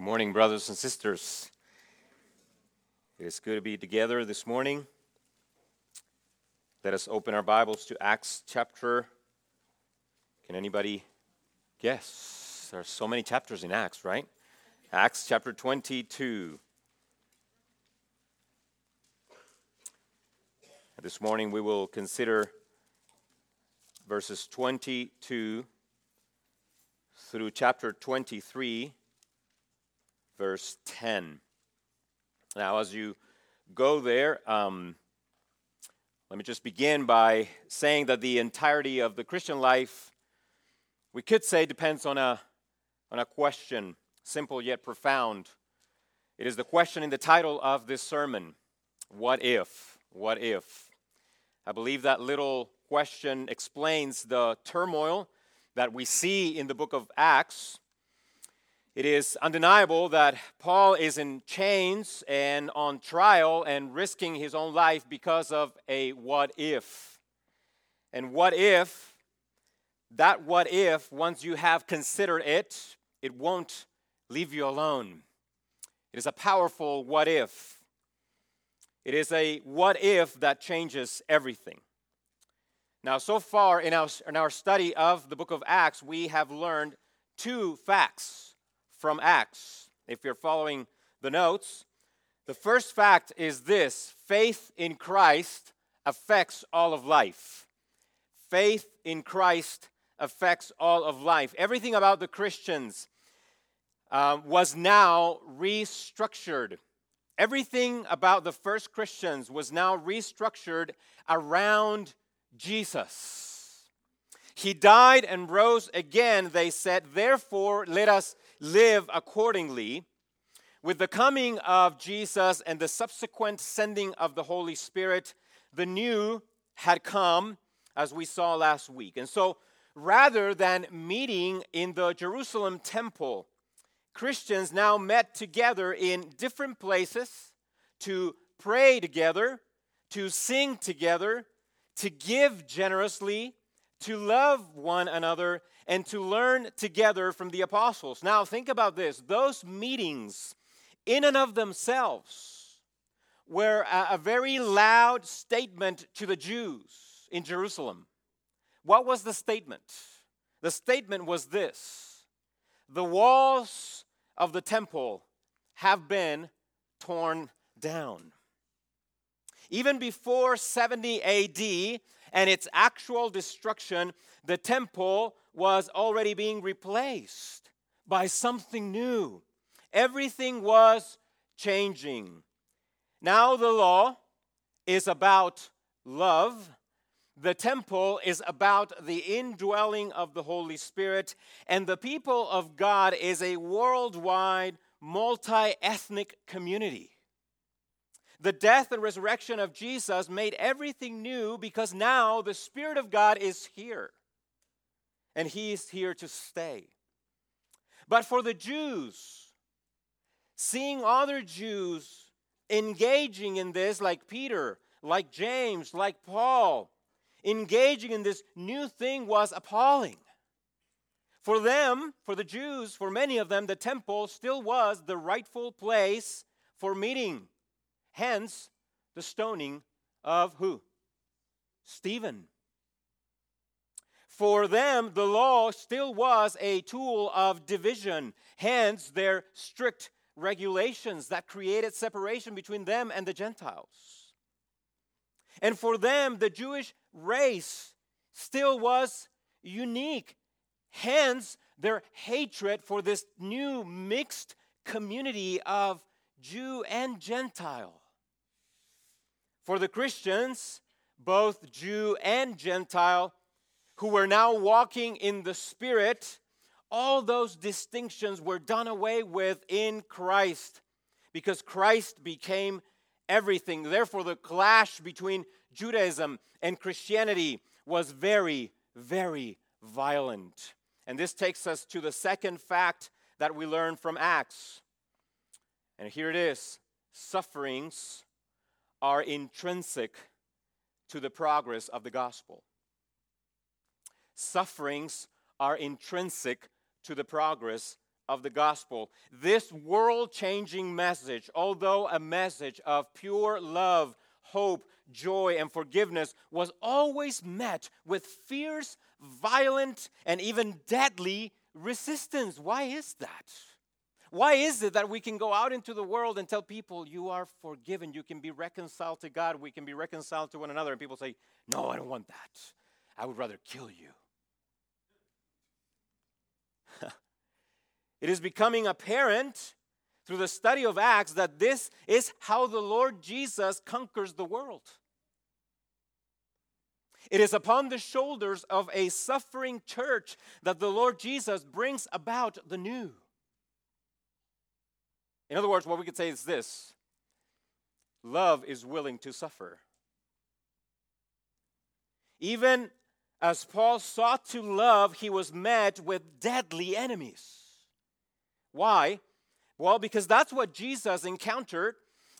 Good morning, brothers and sisters. It is good to be together this morning. Let us open our Bibles to Acts chapter. Can anybody guess? There are so many chapters in Acts, right? Acts chapter 22. This morning we will consider verses 22 through chapter 23 verse 10. Now, as you go there, um, let me just begin by saying that the entirety of the Christian life, we could say, depends on a, on a question, simple yet profound. It is the question in the title of this sermon What if? What if? I believe that little question explains the turmoil that we see in the book of Acts it is undeniable that Paul is in chains and on trial and risking his own life because of a what if. And what if, that what if, once you have considered it, it won't leave you alone. It is a powerful what if. It is a what if that changes everything. Now, so far in our, in our study of the book of Acts, we have learned two facts from Acts. If you're following the notes, the first fact is this faith in Christ affects all of life. Faith in Christ affects all of life. Everything about the Christians uh, was now restructured. Everything about the first Christians was now restructured around Jesus. He died and rose again, they said. Therefore, let us live accordingly. With the coming of Jesus and the subsequent sending of the Holy Spirit, the new had come, as we saw last week. And so, rather than meeting in the Jerusalem temple, Christians now met together in different places to pray together, to sing together, to give generously, to love one another, and to learn together from the apostles. Now, think about this those meetings, in and of themselves, were a, a very loud statement to the Jews in Jerusalem. What was the statement? The statement was this The walls of the temple have been torn down. Even before 70 AD and its actual destruction, the temple was already being replaced by something new. Everything was changing. Now the law is about love. The temple is about the indwelling of the Holy Spirit, and the people of God is a worldwide, multi ethnic community. The death and resurrection of Jesus made everything new because now the Spirit of God is here and he is here to stay. But for the Jews, seeing other Jews engaging in this, like Peter, like James, like Paul, engaging in this new thing was appalling. For them, for the Jews, for many of them, the temple still was the rightful place for meeting. Hence, the stoning of who? Stephen. For them, the law still was a tool of division, hence, their strict regulations that created separation between them and the Gentiles. And for them, the Jewish race still was unique, hence, their hatred for this new mixed community of Jew and Gentile. For the Christians, both Jew and Gentile who were now walking in the Spirit, all those distinctions were done away with in Christ because Christ became everything. Therefore, the clash between Judaism and Christianity was very, very violent. And this takes us to the second fact that we learn from Acts. And here it is sufferings are intrinsic to the progress of the gospel sufferings are intrinsic to the progress of the gospel. This world changing message, although a message of pure love, hope, joy, and forgiveness, was always met with fierce, violent, and even deadly resistance. Why is that? Why is it that we can go out into the world and tell people, you are forgiven, you can be reconciled to God, we can be reconciled to one another, and people say, no, I don't want that. I would rather kill you. It is becoming apparent through the study of Acts that this is how the Lord Jesus conquers the world. It is upon the shoulders of a suffering church that the Lord Jesus brings about the new. In other words, what we could say is this love is willing to suffer. Even as Paul sought to love, he was met with deadly enemies. Why? Well, because that's what Jesus encountered,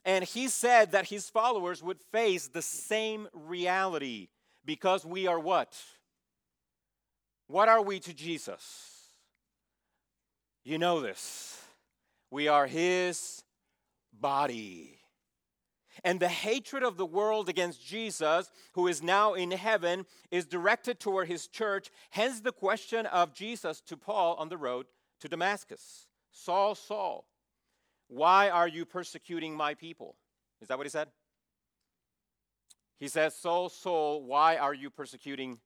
and he said that his followers would face the same reality because we are what? What are we to Jesus? You know this. We are his body. And the hatred of the world against Jesus, who is now in heaven, is directed toward his church. Hence the question of Jesus to Paul on the road to Damascus Saul, Saul, why are you persecuting my people? Is that what he said? He says, Saul, Saul, why are you persecuting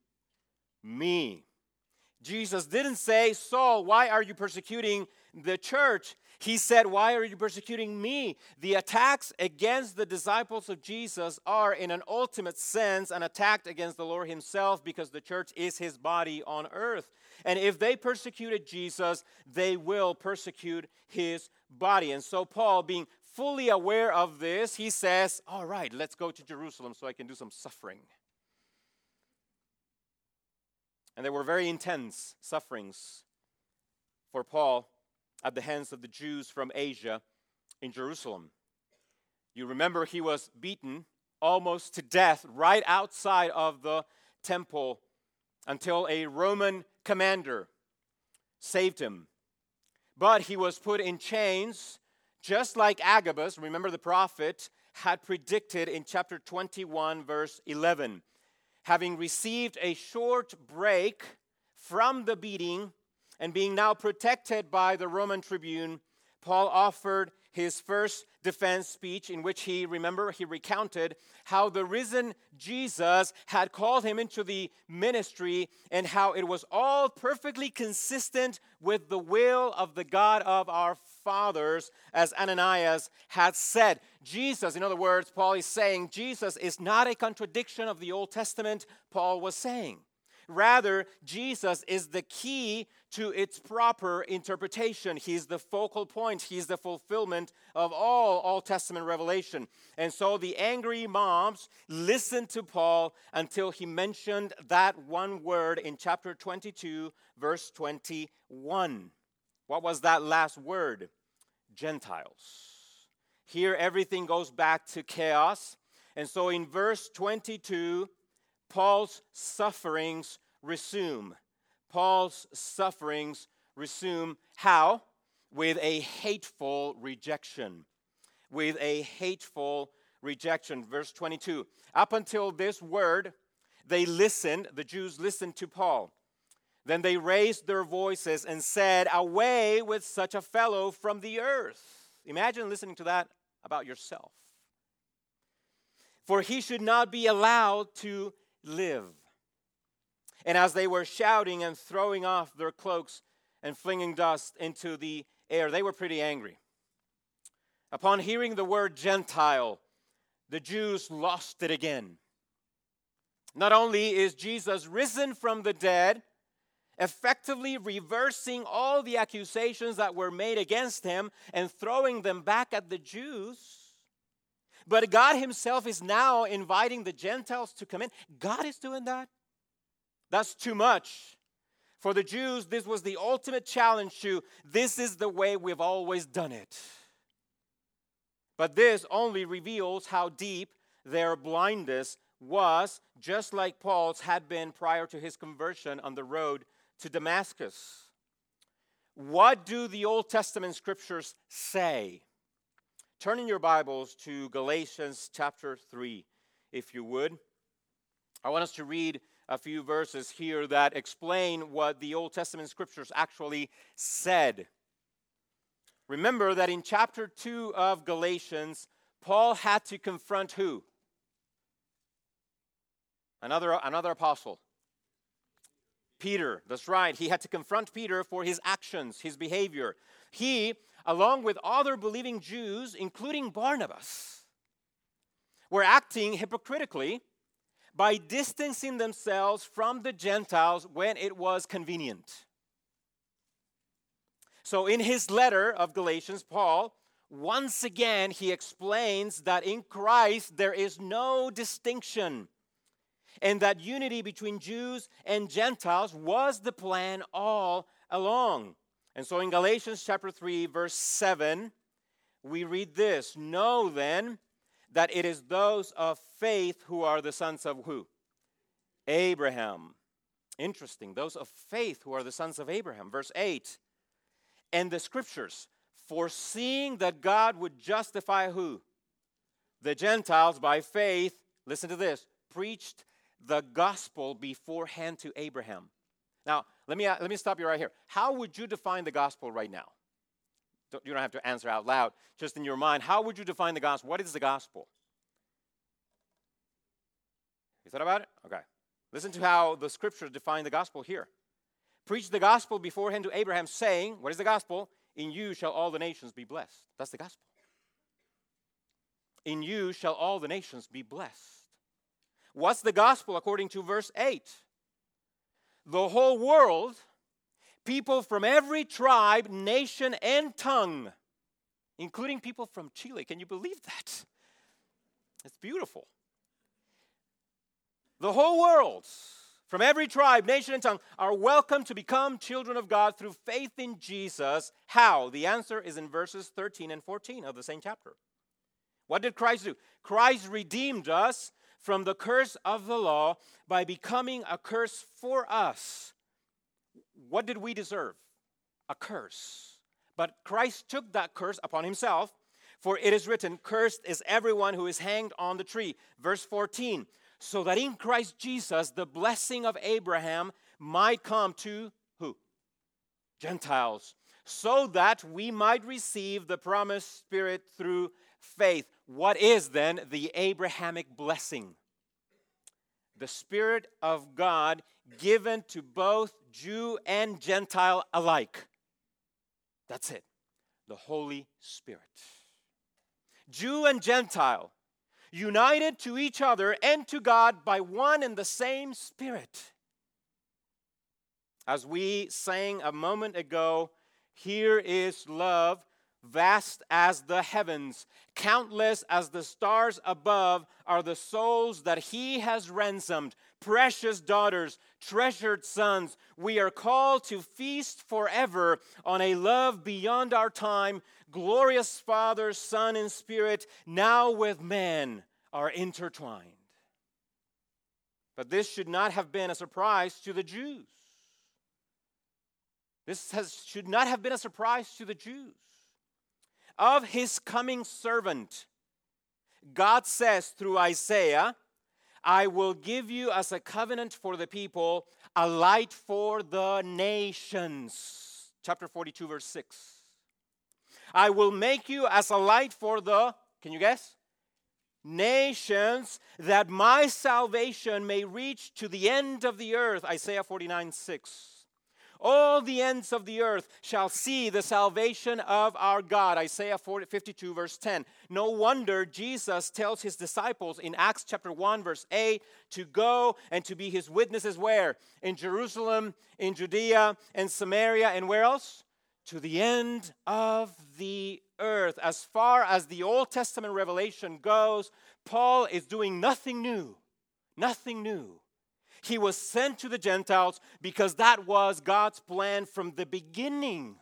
me? Jesus didn't say, Saul, why are you persecuting the church? He said, Why are you persecuting me? The attacks against the disciples of Jesus are, in an ultimate sense, an attack against the Lord Himself because the church is His body on earth. And if they persecuted Jesus, they will persecute His body. And so, Paul, being fully aware of this, he says, All right, let's go to Jerusalem so I can do some suffering. And there were very intense sufferings for Paul at the hands of the Jews from Asia in Jerusalem. You remember he was beaten almost to death right outside of the temple until a Roman commander saved him. But he was put in chains, just like Agabus, remember the prophet, had predicted in chapter 21, verse 11. Having received a short break from the beating, and being now protected by the Roman tribune, Paul offered his first defense speech, in which he, remember, he recounted how the risen Jesus had called him into the ministry and how it was all perfectly consistent with the will of the God of our fathers, as Ananias had said. Jesus, in other words, Paul is saying, Jesus is not a contradiction of the Old Testament, Paul was saying. Rather, Jesus is the key to its proper interpretation. He's the focal point, he's the fulfillment of all Old Testament revelation. And so the angry mobs listened to Paul until he mentioned that one word in chapter 22, verse 21. What was that last word? Gentiles. Here, everything goes back to chaos. And so in verse 22, Paul's sufferings resume. Paul's sufferings resume how? With a hateful rejection. With a hateful rejection. Verse 22. Up until this word, they listened, the Jews listened to Paul. Then they raised their voices and said, Away with such a fellow from the earth. Imagine listening to that about yourself. For he should not be allowed to live. And as they were shouting and throwing off their cloaks and flinging dust into the air, they were pretty angry. Upon hearing the word Gentile, the Jews lost it again. Not only is Jesus risen from the dead, effectively reversing all the accusations that were made against him and throwing them back at the Jews, but God Himself is now inviting the Gentiles to come in. God is doing that. That's too much. For the Jews, this was the ultimate challenge to this is the way we've always done it. But this only reveals how deep their blindness was, just like Paul's had been prior to his conversion on the road to Damascus. what do the Old Testament scriptures say? Turn in your Bibles to Galatians chapter 3, if you would. I want us to read a few verses here that explain what the Old Testament scriptures actually said. Remember that in chapter 2 of Galatians, Paul had to confront who? Another, another apostle. Peter, that's right. He had to confront Peter for his actions, his behavior. He, along with other believing Jews, including Barnabas, were acting hypocritically by distancing themselves from the Gentiles when it was convenient. So, in his letter of Galatians, Paul, once again, he explains that in Christ there is no distinction and that unity between Jews and Gentiles was the plan all along. And so in Galatians chapter 3, verse 7, we read this Know then that it is those of faith who are the sons of who? Abraham. Interesting. Those of faith who are the sons of Abraham. Verse 8 and the scriptures, foreseeing that God would justify who? The Gentiles by faith, listen to this, preached the gospel beforehand to Abraham. Now, let me, uh, let me stop you right here. How would you define the gospel right now? You don't have to answer out loud, just in your mind. How would you define the gospel? What is the gospel? You thought about it? Okay. Listen to how the scriptures define the gospel here. Preach the gospel beforehand to Abraham, saying, What is the gospel? In you shall all the nations be blessed. That's the gospel. In you shall all the nations be blessed. What's the gospel according to verse 8? The whole world, people from every tribe, nation, and tongue, including people from Chile. Can you believe that? It's beautiful. The whole world from every tribe, nation, and tongue are welcome to become children of God through faith in Jesus. How? The answer is in verses 13 and 14 of the same chapter. What did Christ do? Christ redeemed us from the curse of the law by becoming a curse for us. What did we deserve? A curse. But Christ took that curse upon himself, for it is written, Cursed is everyone who is hanged on the tree. Verse 14 so that in Christ Jesus the blessing of Abraham might come to who? Gentiles, so that we might receive the promised Spirit through faith. What is then the Abrahamic blessing? The Spirit of God given to both Jew and Gentile alike. That's it. The Holy Spirit. Jew and Gentile united to each other and to God by one and the same Spirit. As we sang a moment ago, here is love, vast as the heavens, countless as the stars above, are the souls that He has ransomed, precious daughters, treasured sons. We are called to feast forever on a love beyond our time, glorious Father, Son, and Spirit, now with man, are intertwined. But this should not have been a surprise to the Jews. This has, should not have been a surprise to the Jews. Of his coming servant, God says through Isaiah, I will give you as a covenant for the people, a light for the nations. Chapter 42, verse 6. I will make you as a light for the, can you guess? Nations, that my salvation may reach to the end of the earth. Isaiah 49, 6. All the ends of the earth shall see the salvation of our God. Isaiah 40, 52, verse 10. No wonder Jesus tells his disciples in Acts chapter 1, verse 8, to go and to be his witnesses where? In Jerusalem, in Judea, and Samaria, and where else? To the end of the earth. As far as the Old Testament revelation goes, Paul is doing nothing new. Nothing new. He was sent to the Gentiles because that was God's plan from the beginning,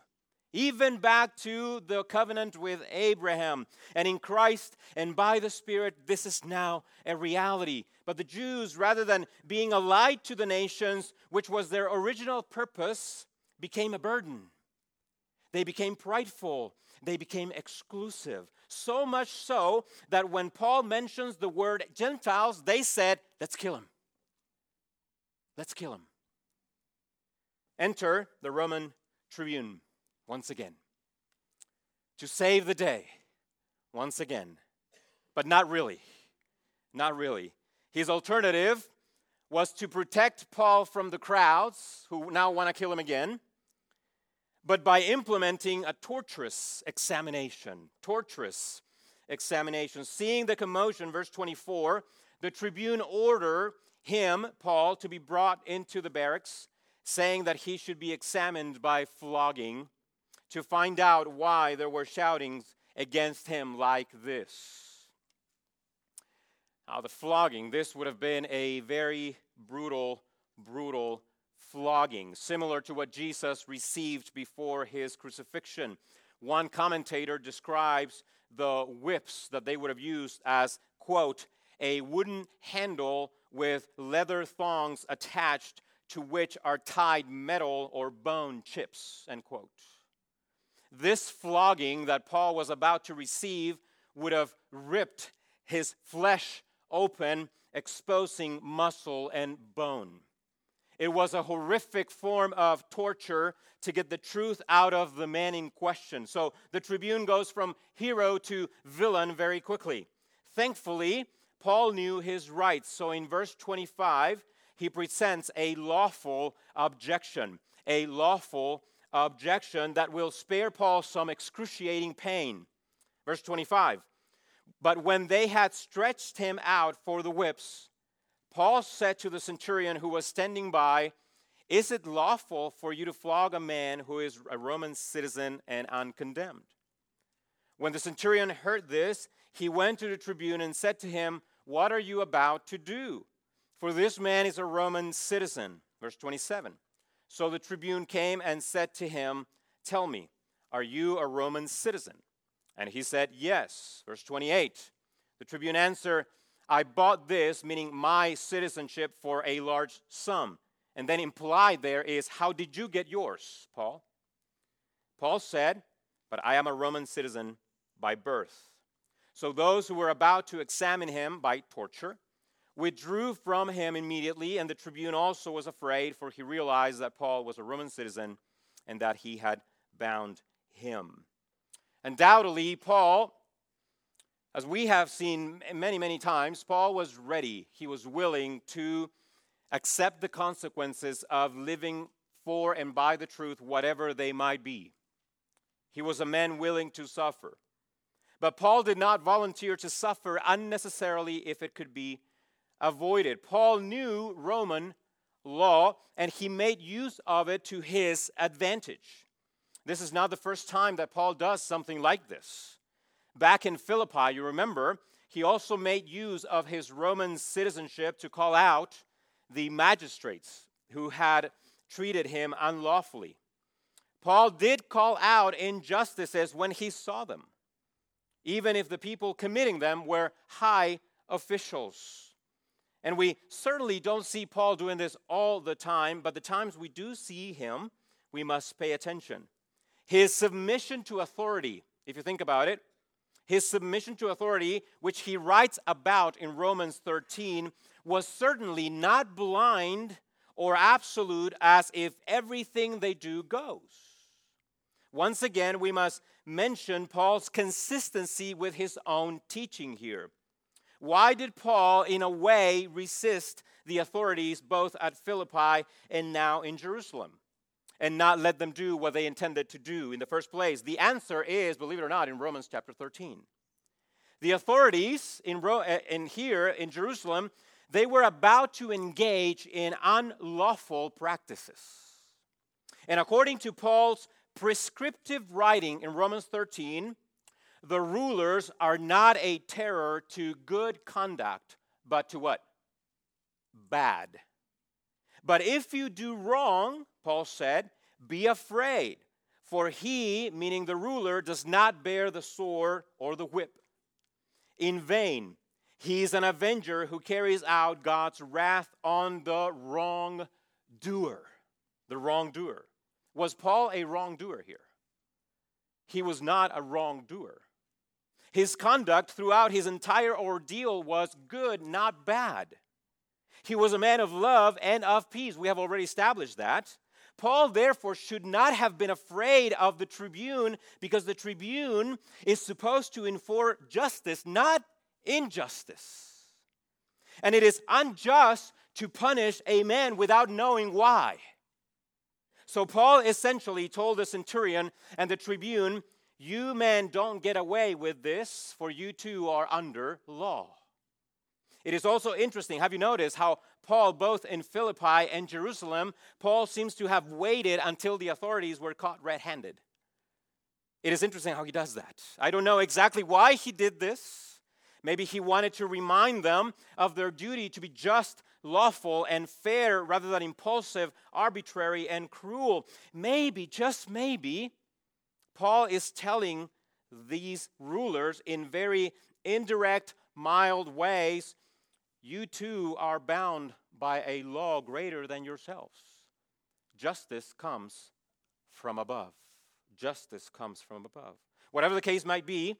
even back to the covenant with Abraham. And in Christ and by the Spirit, this is now a reality. But the Jews, rather than being a light to the nations, which was their original purpose, became a burden. They became prideful. They became exclusive. So much so that when Paul mentions the word Gentiles, they said, Let's kill him. Let's kill him. Enter the Roman tribune once again to save the day once again. But not really. Not really. His alternative was to protect Paul from the crowds who now want to kill him again, but by implementing a torturous examination. Torturous examination. Seeing the commotion, verse 24, the tribune order him, Paul, to be brought into the barracks, saying that he should be examined by flogging to find out why there were shoutings against him like this. Now, the flogging, this would have been a very brutal, brutal flogging, similar to what Jesus received before his crucifixion. One commentator describes the whips that they would have used as, quote, a wooden handle with leather thongs attached to which are tied metal or bone chips, end quote. This flogging that Paul was about to receive would have ripped his flesh open, exposing muscle and bone. It was a horrific form of torture to get the truth out of the man in question. So the tribune goes from hero to villain very quickly. Thankfully, Paul knew his rights. So in verse 25, he presents a lawful objection, a lawful objection that will spare Paul some excruciating pain. Verse 25 but when they had stretched him out for the whips, Paul said to the centurion who was standing by, Is it lawful for you to flog a man who is a Roman citizen and uncondemned? When the centurion heard this, he went to the tribune and said to him, What are you about to do? For this man is a Roman citizen. Verse 27. So the tribune came and said to him, Tell me, are you a Roman citizen? And he said, Yes. Verse 28. The tribune answered, I bought this, meaning my citizenship, for a large sum. And then implied there is, How did you get yours, Paul? Paul said, But I am a Roman citizen by birth. So those who were about to examine him by torture withdrew from him immediately, and the tribune also was afraid, for he realized that Paul was a Roman citizen and that he had bound him. Undoubtedly, Paul, as we have seen many, many times, Paul was ready. He was willing to accept the consequences of living for and by the truth, whatever they might be. He was a man willing to suffer. But Paul did not volunteer to suffer unnecessarily if it could be avoided. Paul knew Roman law and he made use of it to his advantage. This is not the first time that Paul does something like this. Back in Philippi, you remember, he also made use of his Roman citizenship to call out the magistrates who had treated him unlawfully. Paul did call out injustices when he saw them, even if the people committing them were high officials. And we certainly don't see Paul doing this all the time, but the times we do see him, we must pay attention. His submission to authority, if you think about it, his submission to authority, which he writes about in Romans 13, was certainly not blind or absolute as if everything they do goes. Once again, we must mention Paul's consistency with his own teaching here. Why did Paul, in a way, resist the authorities both at Philippi and now in Jerusalem? and not let them do what they intended to do in the first place? The answer is, believe it or not, in Romans chapter 13. The authorities in, Ro- eh, in here in Jerusalem, they were about to engage in unlawful practices. And according to Paul's prescriptive writing in Romans 13, the rulers are not a terror to good conduct, but to what? Bad. But if you do wrong, Paul said, Be afraid, for he, meaning the ruler, does not bear the sword or the whip. In vain, he is an avenger who carries out God's wrath on the wrongdoer. The wrongdoer. Was Paul a wrongdoer here? he was not a wrongdoer. His conduct throughout his entire ordeal was good, not bad. He was a man of love and of peace. We have already established that. Paul, therefore, should not have been afraid of the tribune because the tribune is supposed to enforce justice, not injustice. And it is unjust to punish a man without knowing why. So, Paul essentially told the centurion and the tribune, You men don't get away with this, for you too are under law. It is also interesting. Have you noticed how Paul, both in Philippi and Jerusalem, Paul seems to have waited until the authorities were caught red handed? It is interesting how he does that. I don't know exactly why he did this. Maybe he wanted to remind them of their duty to be just, lawful, and fair rather than impulsive, arbitrary, and cruel. Maybe, just maybe, Paul is telling these rulers in very indirect, mild ways you too are bound by a law greater than yourselves. Justice comes from above. Justice comes from above. Whatever the case might be,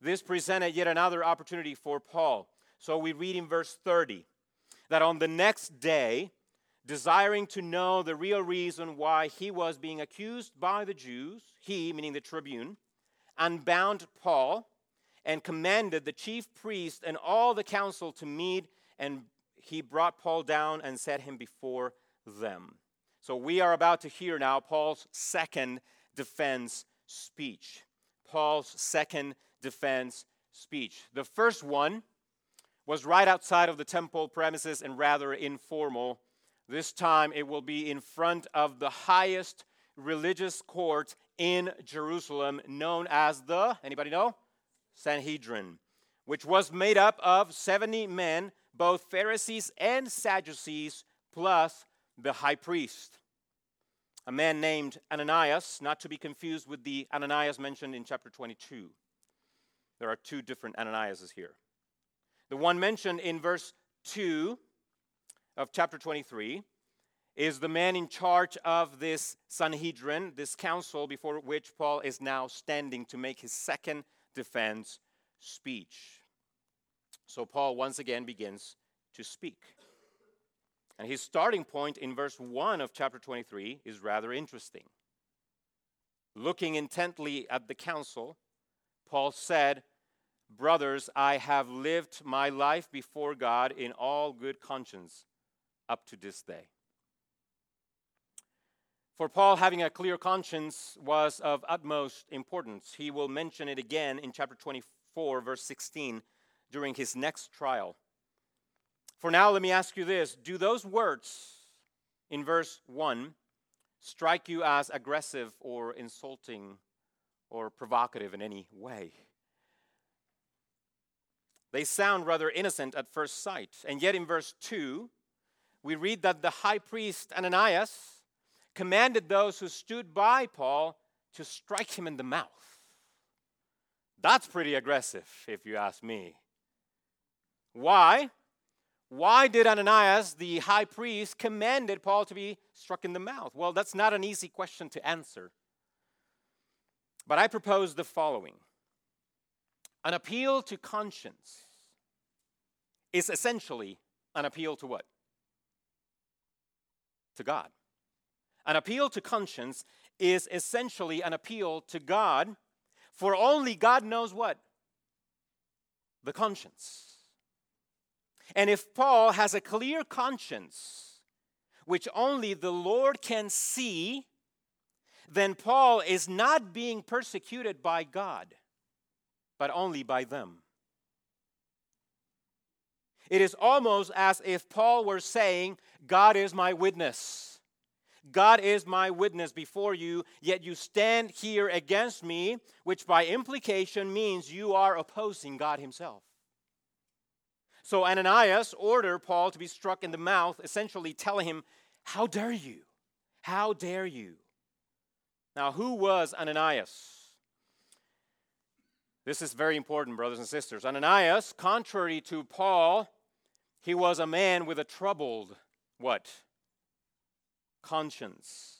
this presented yet another opportunity for Paul. So we read in verse 30 that on the next day, desiring to know the real reason why he was being accused by the Jews, he, meaning the tribune, unbound Paul and commanded the chief priest and all the council to meet, and he brought Paul down and set him before them. So we are about to hear now Paul's second defense speech. Paul's second defense speech. The first one was right outside of the temple premises and rather informal. This time it will be in front of the highest religious court in Jerusalem known as the anybody know? Sanhedrin, which was made up of 70 men, both Pharisees and Sadducees, plus the high priest. A man named Ananias, not to be confused with the Ananias mentioned in chapter 22. There are two different Ananiases here. The one mentioned in verse 2 of chapter 23 is the man in charge of this Sanhedrin, this council before which Paul is now standing to make his second defense speech. So Paul once again begins to speak. And his starting point in verse 1 of chapter 23 is rather interesting. Looking intently at the council, Paul said, Brothers, I have lived my life before God in all good conscience up to this day. For Paul, having a clear conscience was of utmost importance. He will mention it again in chapter 24, verse 16, during his next trial. For now, let me ask you this Do those words in verse 1 strike you as aggressive or insulting or provocative in any way? They sound rather innocent at first sight. And yet, in verse 2, we read that the high priest Ananias commanded those who stood by Paul to strike him in the mouth. That's pretty aggressive, if you ask me. Why? Why did Ananias, the high priest, commanded Paul to be struck in the mouth? Well, that's not an easy question to answer. But I propose the following An appeal to conscience is essentially an appeal to what? To God. An appeal to conscience is essentially an appeal to God, for only God knows what? The conscience. And if Paul has a clear conscience, which only the Lord can see, then Paul is not being persecuted by God, but only by them. It is almost as if Paul were saying, God is my witness. God is my witness before you, yet you stand here against me, which by implication means you are opposing God Himself. So Ananias ordered Paul to be struck in the mouth, essentially telling him, How dare you? How dare you? Now, who was Ananias? This is very important, brothers and sisters. Ananias, contrary to Paul, he was a man with a troubled what? conscience.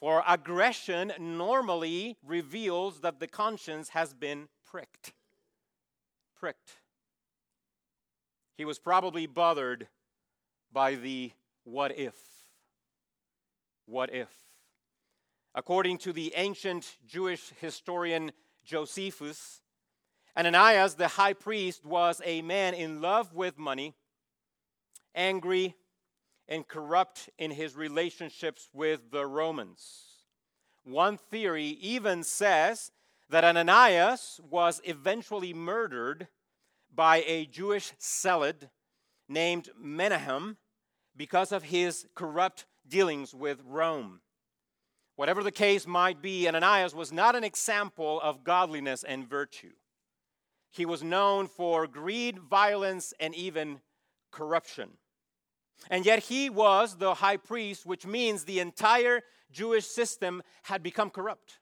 For aggression normally reveals that the conscience has been pricked. Pricked. He was probably bothered by the what if. What if? According to the ancient Jewish historian Josephus, Ananias, the high priest, was a man in love with money, angry, and corrupt in his relationships with the Romans. One theory even says that Ananias was eventually murdered by a Jewish zealot named Menahem because of his corrupt dealings with Rome. Whatever the case might be, Ananias was not an example of godliness and virtue. He was known for greed, violence, and even corruption. And yet he was the high priest, which means the entire Jewish system had become corrupt.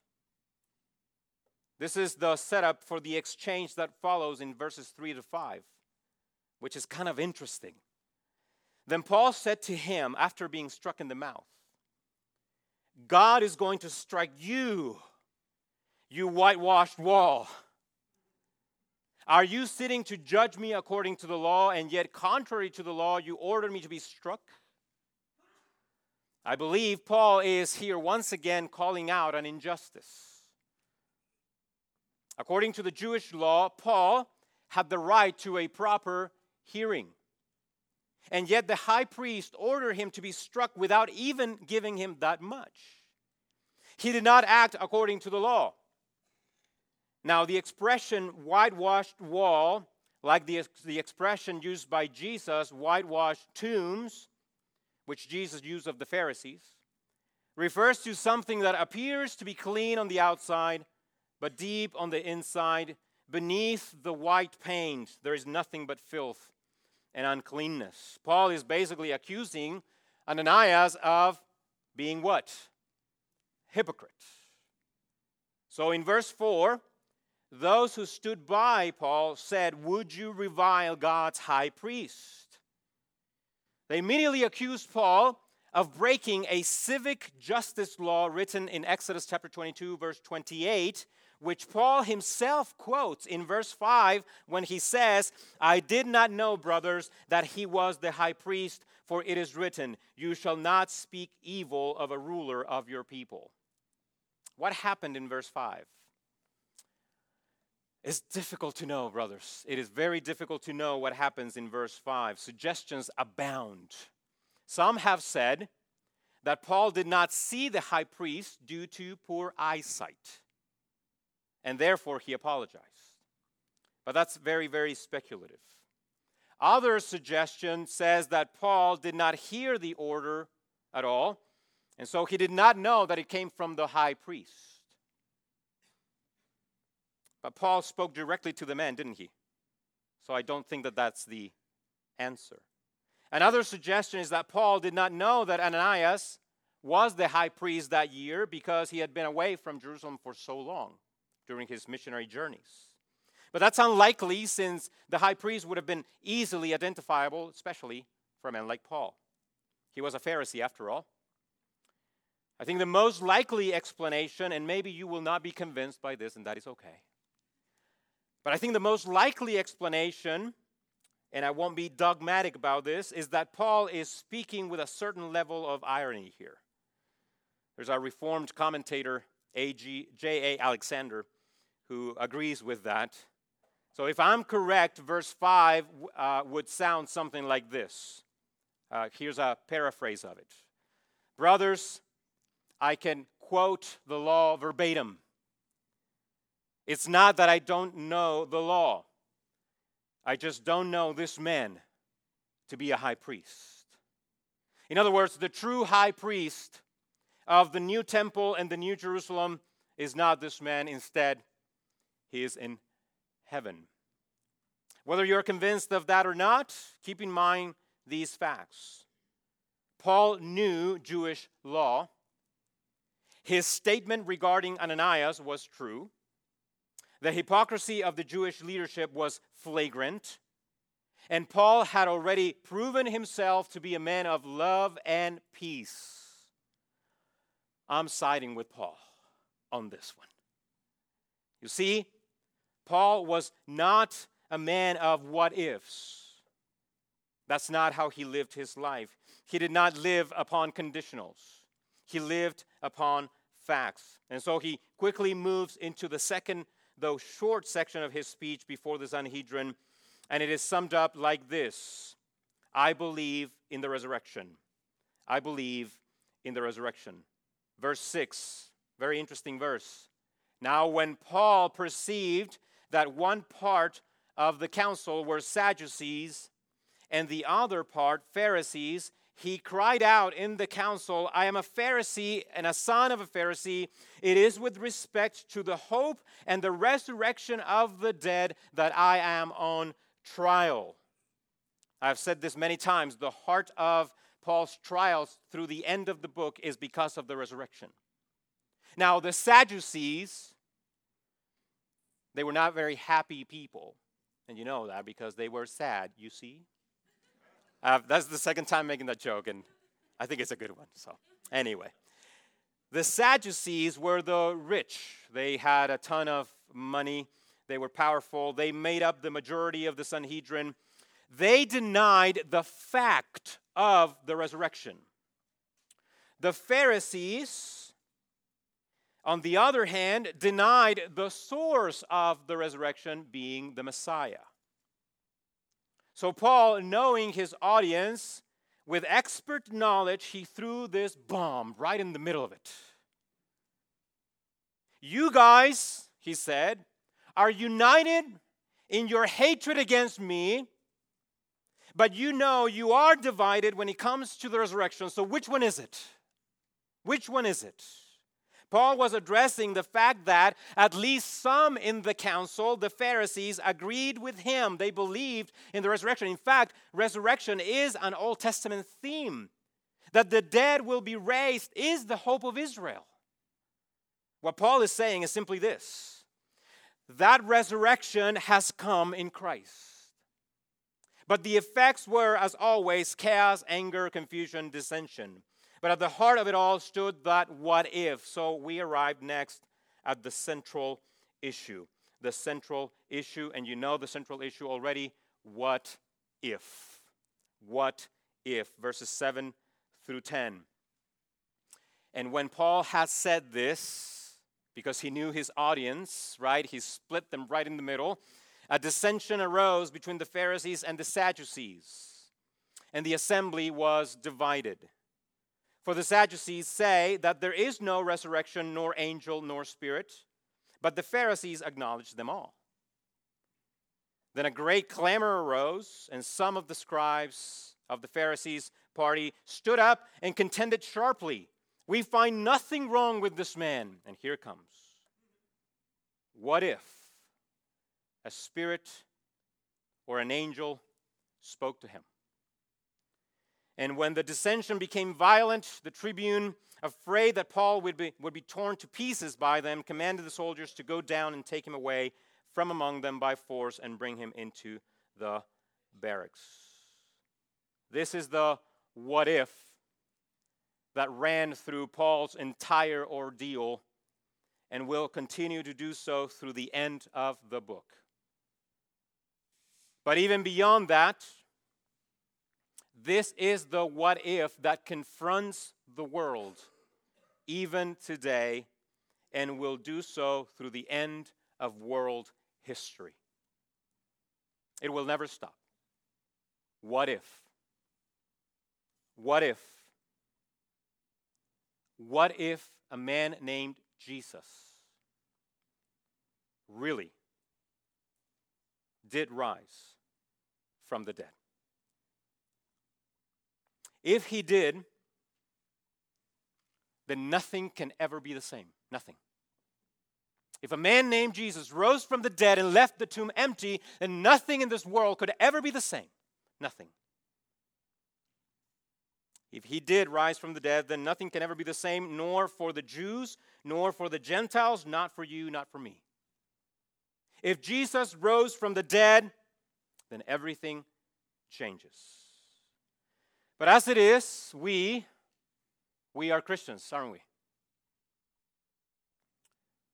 This is the setup for the exchange that follows in verses 3 to 5, which is kind of interesting. Then Paul said to him, after being struck in the mouth, God is going to strike you, you whitewashed wall. Are you sitting to judge me according to the law, and yet, contrary to the law, you ordered me to be struck? I believe Paul is here once again calling out an injustice. According to the Jewish law, Paul had the right to a proper hearing. And yet the high priest ordered him to be struck without even giving him that much. He did not act according to the law. Now, the expression whitewashed wall, like the, the expression used by Jesus, whitewashed tombs, which Jesus used of the Pharisees, refers to something that appears to be clean on the outside, but deep on the inside, beneath the white paint, there is nothing but filth and uncleanness. Paul is basically accusing Ananias of being what? Hypocrite. So in verse 4, those who stood by Paul said, Would you revile God's high priest? They immediately accused Paul of breaking a civic justice law written in Exodus chapter 22, verse 28, which Paul himself quotes in verse 5 when he says, I did not know, brothers, that he was the high priest, for it is written, You shall not speak evil of a ruler of your people. What happened in verse 5? It's difficult to know, brothers. It is very difficult to know what happens in verse 5. Suggestions abound. Some have said that Paul did not see the high priest due to poor eyesight, and therefore he apologized. But that's very, very speculative. Other suggestion says that Paul did not hear the order at all, and so he did not know that it came from the high priest. But Paul spoke directly to the man, didn't he? So I don't think that that's the answer. Another suggestion is that Paul did not know that Ananias was the high priest that year because he had been away from Jerusalem for so long during his missionary journeys. But that's unlikely since the high priest would have been easily identifiable, especially for a man like Paul. He was a Pharisee after all. I think the most likely explanation, and maybe you will not be convinced by this, and that is okay. But I think the most likely explanation, and I won't be dogmatic about this, is that Paul is speaking with a certain level of irony here. There's a Reformed commentator, J.A. Alexander, who agrees with that. So if I'm correct, verse 5 uh, would sound something like this. Uh, here's a paraphrase of it Brothers, I can quote the law verbatim it's not that I don't know the law, I just don't know this man to be a high priest. In other words, the true high priest of the new temple and the new Jerusalem is not this man. Instead, he is in heaven. Whether you're convinced of that or not, keep in mind these facts. Paul knew Jewish law. His statement regarding Ananias was true. The hypocrisy of the Jewish leadership was flagrant, and Paul had already proven himself to be a man of love and peace. I'm siding with Paul on this one. You see, Paul was not a man of what ifs. That's not how he lived his life. He did not live upon conditionals, he lived upon facts. And so he quickly moves into the second, though short section of his speech before the Sanhedrin, and it is summed up like this I believe in the resurrection. I believe in the resurrection. Verse 6, very interesting verse. Now, when Paul perceived that one part of the council were Sadducees and the other part Pharisees, he cried out in the council, I am a Pharisee and a son of a Pharisee. It is with respect to the hope and the resurrection of the dead that I am on trial. I've said this many times. The heart of Paul's trials through the end of the book is because of the resurrection. Now, the Sadducees, they were not very happy people. And you know that because they were sad, you see? Uh, that's the second time making that joke, and I think it's a good one. So, anyway, the Sadducees were the rich. They had a ton of money, they were powerful, they made up the majority of the Sanhedrin. They denied the fact of the resurrection. The Pharisees, on the other hand, denied the source of the resurrection being the Messiah. So, Paul, knowing his audience, with expert knowledge, he threw this bomb right in the middle of it. You guys, he said, are united in your hatred against me, but you know you are divided when it comes to the resurrection. So, which one is it? Which one is it? Paul was addressing the fact that at least some in the council, the Pharisees, agreed with him. They believed in the resurrection. In fact, resurrection is an Old Testament theme. That the dead will be raised is the hope of Israel. What Paul is saying is simply this that resurrection has come in Christ. But the effects were, as always, chaos, anger, confusion, dissension. But at the heart of it all stood that what if. So we arrived next at the central issue. The central issue, and you know the central issue already. What if? What if? Verses 7 through 10. And when Paul has said this, because he knew his audience, right? He split them right in the middle. A dissension arose between the Pharisees and the Sadducees, and the assembly was divided. For the Sadducees say that there is no resurrection, nor angel, nor spirit, but the Pharisees acknowledge them all. Then a great clamor arose, and some of the scribes of the Pharisees' party stood up and contended sharply. We find nothing wrong with this man. And here comes. What if a spirit or an angel spoke to him? And when the dissension became violent, the tribune, afraid that Paul would be, would be torn to pieces by them, commanded the soldiers to go down and take him away from among them by force and bring him into the barracks. This is the what if that ran through Paul's entire ordeal and will continue to do so through the end of the book. But even beyond that, this is the what if that confronts the world even today and will do so through the end of world history. It will never stop. What if? What if? What if a man named Jesus really did rise from the dead? If he did, then nothing can ever be the same. Nothing. If a man named Jesus rose from the dead and left the tomb empty, then nothing in this world could ever be the same. Nothing. If he did rise from the dead, then nothing can ever be the same, nor for the Jews, nor for the Gentiles, not for you, not for me. If Jesus rose from the dead, then everything changes. But as it is, we we are Christians, aren't we?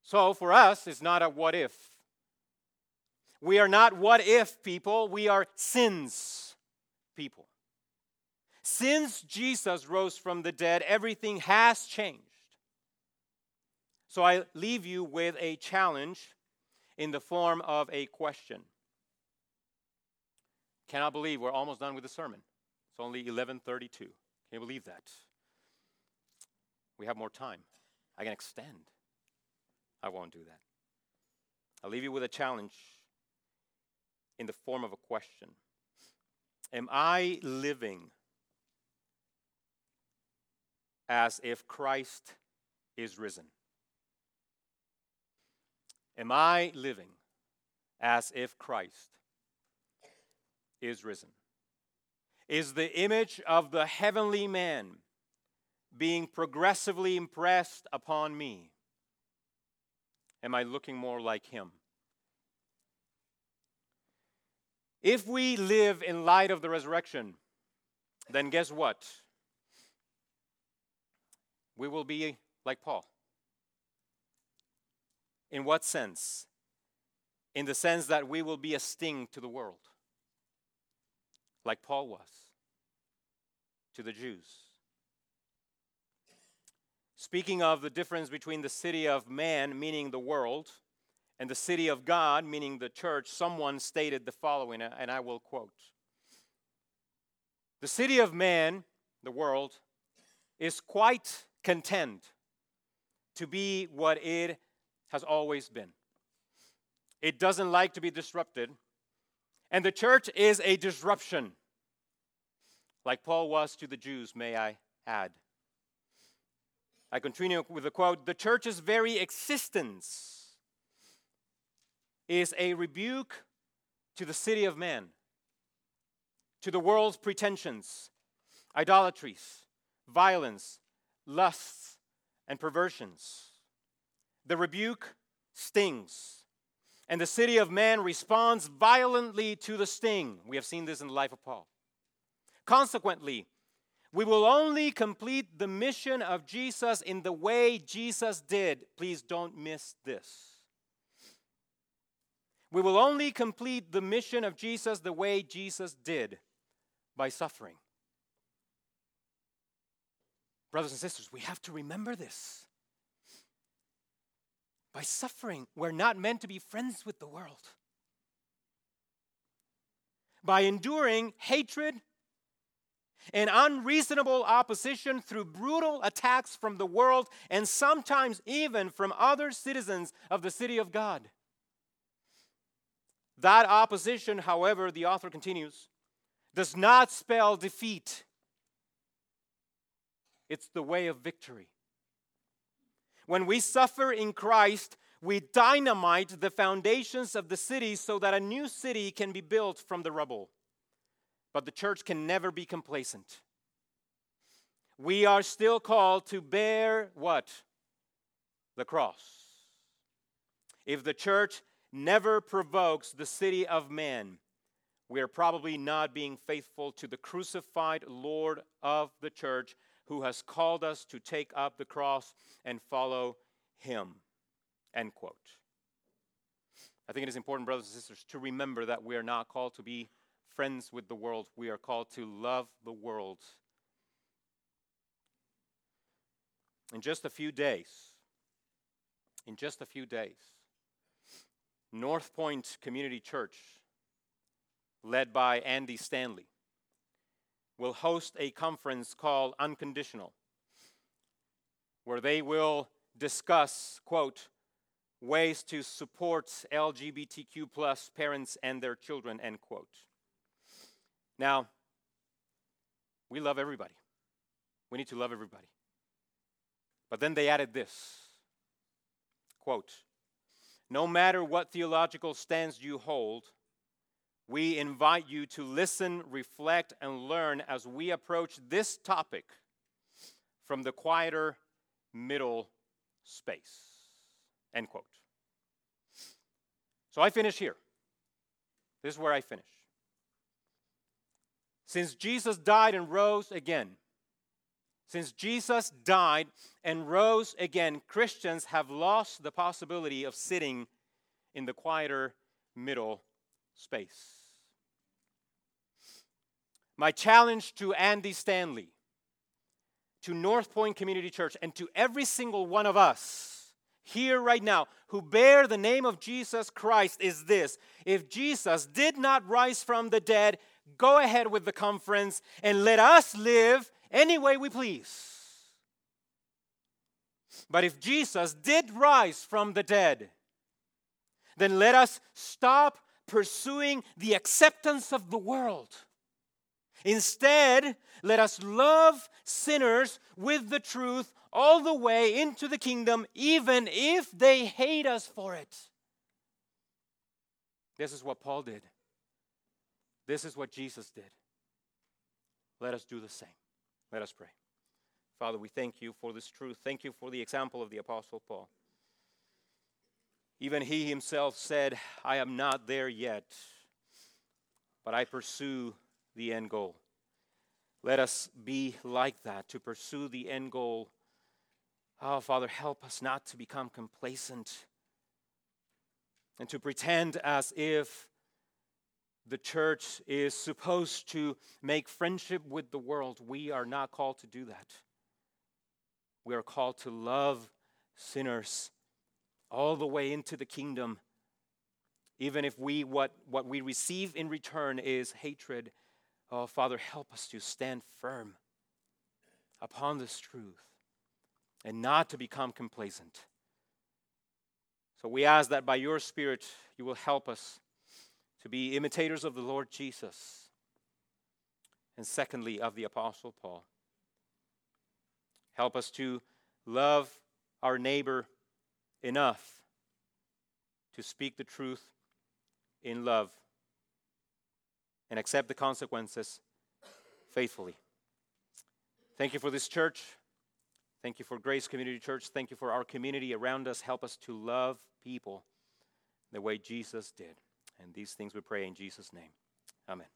So for us, it's not a what if. We are not what if people, we are sins people. Since Jesus rose from the dead, everything has changed. So I leave you with a challenge in the form of a question. Cannot believe we're almost done with the sermon. It's only 11:32. Can you believe that? We have more time. I can extend. I won't do that. I'll leave you with a challenge in the form of a question. Am I living as if Christ is risen? Am I living as if Christ is risen? Is the image of the heavenly man being progressively impressed upon me? Am I looking more like him? If we live in light of the resurrection, then guess what? We will be like Paul. In what sense? In the sense that we will be a sting to the world, like Paul was to the Jews. Speaking of the difference between the city of man, meaning the world, and the city of God, meaning the church, someone stated the following, and I will quote The city of man, the world, is quite content to be what it has always been. It doesn't like to be disrupted, and the church is a disruption, like Paul was to the Jews, may I add. I continue with the quote The church's very existence is a rebuke to the city of man, to the world's pretensions, idolatries, violence, lusts, and perversions. The rebuke stings, and the city of man responds violently to the sting. We have seen this in the life of Paul. Consequently, we will only complete the mission of Jesus in the way Jesus did. Please don't miss this. We will only complete the mission of Jesus the way Jesus did by suffering. Brothers and sisters, we have to remember this. By suffering, we're not meant to be friends with the world. By enduring hatred and unreasonable opposition through brutal attacks from the world and sometimes even from other citizens of the city of God. That opposition, however, the author continues, does not spell defeat. It's the way of victory. When we suffer in Christ, we dynamite the foundations of the city so that a new city can be built from the rubble. But the church can never be complacent. We are still called to bear what? The cross. If the church never provokes the city of man, we are probably not being faithful to the crucified Lord of the church who has called us to take up the cross and follow him. End quote. I think it is important, brothers and sisters, to remember that we are not called to be friends with the world. We are called to love the world. In just a few days, in just a few days, North Point Community Church, led by Andy Stanley, will host a conference called Unconditional, where they will discuss, quote, ways to support LGBTQ plus parents and their children, end quote. Now, we love everybody. We need to love everybody. But then they added this quote, no matter what theological stance you hold, we invite you to listen, reflect, and learn as we approach this topic from the quieter middle space. End quote. So I finish here. This is where I finish. Since Jesus died and rose again, Since Jesus died and rose again, Christians have lost the possibility of sitting in the quieter middle space. My challenge to Andy Stanley, to North Point Community Church, and to every single one of us here right now who bear the name of Jesus Christ is this if Jesus did not rise from the dead, go ahead with the conference and let us live any way we please. But if Jesus did rise from the dead, then let us stop pursuing the acceptance of the world. Instead, let us love sinners with the truth all the way into the kingdom, even if they hate us for it. This is what Paul did. This is what Jesus did. Let us do the same. Let us pray. Father, we thank you for this truth. Thank you for the example of the Apostle Paul. Even he himself said, I am not there yet, but I pursue the end goal. Let us be like that, to pursue the end goal. Oh, Father, help us not to become complacent and to pretend as if the church is supposed to make friendship with the world. We are not called to do that. We are called to love sinners all the way into the kingdom, even if we what, what we receive in return is hatred. Oh, Father, help us to stand firm upon this truth and not to become complacent. So we ask that by your Spirit, you will help us to be imitators of the Lord Jesus, and secondly, of the Apostle Paul. Help us to love our neighbor enough to speak the truth in love and accept the consequences faithfully. Thank you for this church. Thank you for Grace Community Church. Thank you for our community around us. Help us to love people the way Jesus did. And these things we pray in Jesus' name. Amen.